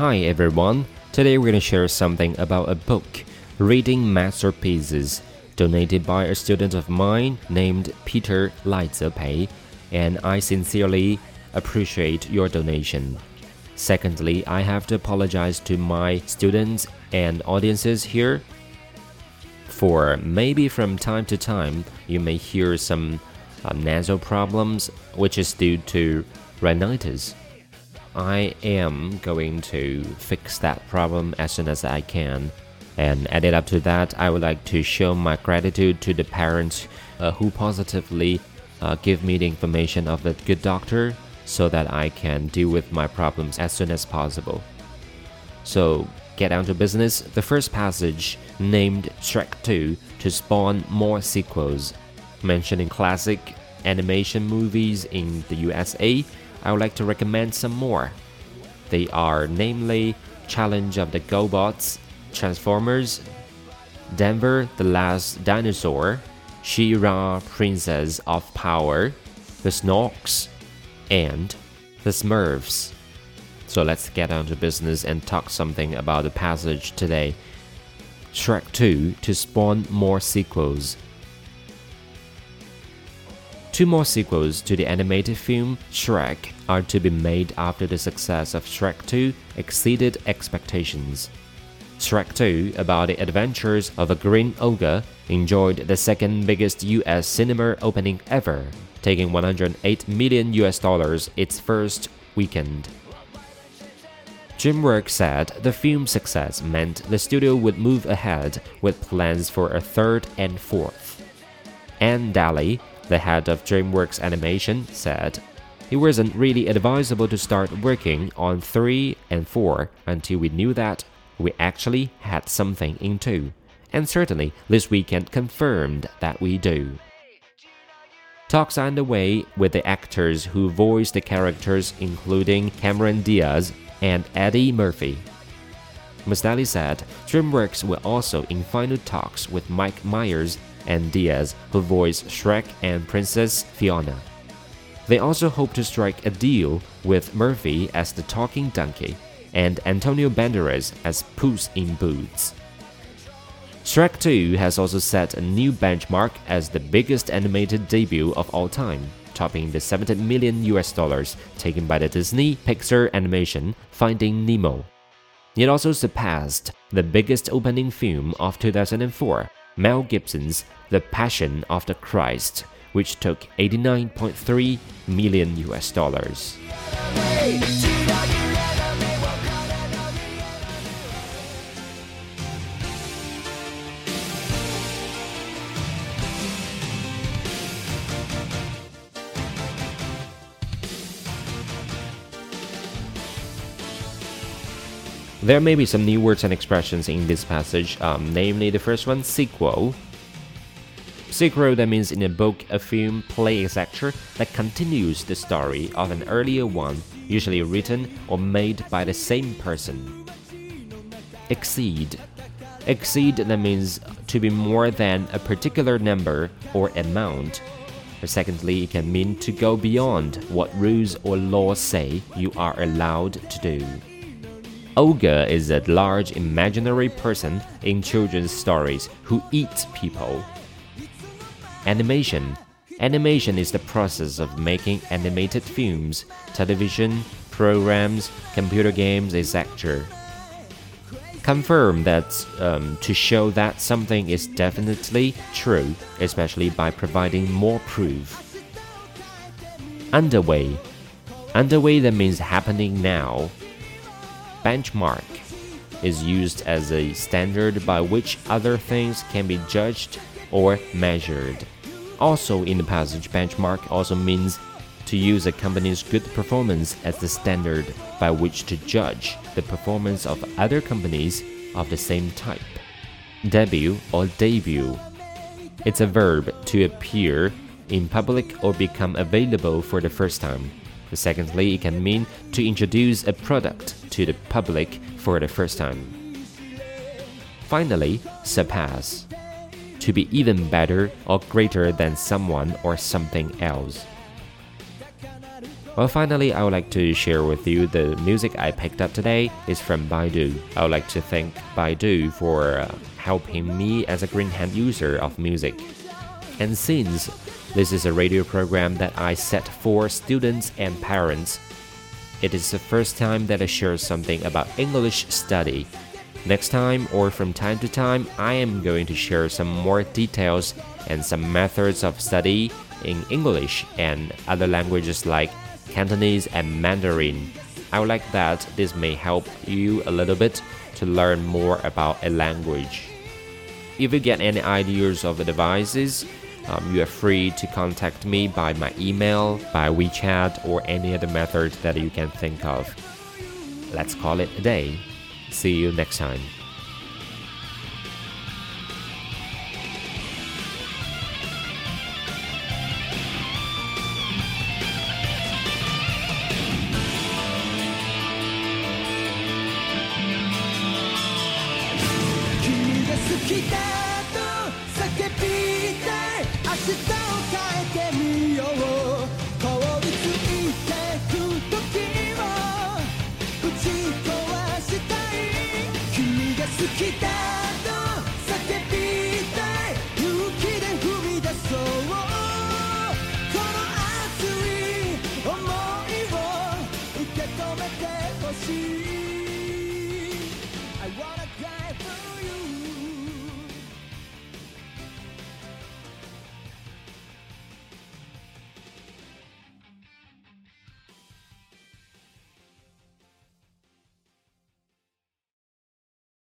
Hi everyone. Today we're going to share something about a book, Reading Masterpieces, donated by a student of mine named Peter Lai Zepei, and I sincerely appreciate your donation. Secondly, I have to apologize to my students and audiences here for maybe from time to time you may hear some uh, nasal problems, which is due to rhinitis. I am going to fix that problem as soon as I can. And added up to that, I would like to show my gratitude to the parents uh, who positively uh, give me the information of the good doctor so that I can deal with my problems as soon as possible. So, get down to business. The first passage, named Shrek 2 to spawn more sequels, mentioning classic animation movies in the USA I would like to recommend some more. They are namely Challenge of the GoBots, Transformers, Denver the Last Dinosaur, She-Ra Princess of Power, The Snorks, and The Smurfs. So let's get on to business and talk something about the passage today. Shrek 2 to spawn more sequels. Two more sequels to the animated film Shrek are to be made after the success of Shrek 2 exceeded expectations. Shrek 2, about the adventures of a green ogre, enjoyed the second biggest US cinema opening ever, taking 108 million US dollars its first weekend. DreamWorks said the film's success meant the studio would move ahead with plans for a third and fourth. Ann Daly, the head of DreamWorks Animation said, It wasn't really advisable to start working on 3 and 4 until we knew that we actually had something in 2. And certainly, this weekend confirmed that we do. Talks are underway with the actors who voice the characters, including Cameron Diaz and Eddie Murphy. Daly said DreamWorks were also in final talks with Mike Myers and Diaz, who voiced Shrek and Princess Fiona. They also hope to strike a deal with Murphy as the talking donkey and Antonio Banderas as Puss in Boots. Shrek 2 has also set a new benchmark as the biggest animated debut of all time, topping the 70 million US dollars taken by the Disney Pixar animation Finding Nemo. It also surpassed the biggest opening film of 2004 Mel Gibson's The Passion of the Christ, which took 89.3 million US dollars. There may be some new words and expressions in this passage, um, namely the first one, sequel. Sequel that means in a book, a film, play, etc., that continues the story of an earlier one, usually written or made by the same person. Exceed. Exceed that means to be more than a particular number or amount. Secondly, it can mean to go beyond what rules or laws say you are allowed to do. Ogre is a large imaginary person in children's stories who eats people. Animation Animation is the process of making animated films, television, programs, computer games, etc. Confirm that um, to show that something is definitely true, especially by providing more proof. Underway Underway that means happening now benchmark is used as a standard by which other things can be judged or measured. Also, in the passage, benchmark also means to use a company's good performance as the standard by which to judge the performance of other companies of the same type. Debut or debut. It's a verb to appear in public or become available for the first time. Secondly, it can mean to introduce a product to the public for the first time. Finally, surpass. To be even better or greater than someone or something else. Well, finally, I would like to share with you the music I picked up today is from Baidu. I would like to thank Baidu for uh, helping me as a green hand user of music. And since this is a radio program that I set for students and parents, it is the first time that I share something about English study. Next time, or from time to time, I am going to share some more details and some methods of study in English and other languages like Cantonese, and Mandarin. I would like that this may help you a little bit to learn more about a language. If you get any ideas of advices, um, you are free to contact me by my email, by WeChat, or any other method that you can think of. Let's call it a day. See you next time. を変えてみよう。凍りついてく時を。打ち壊したい。君が好きだ。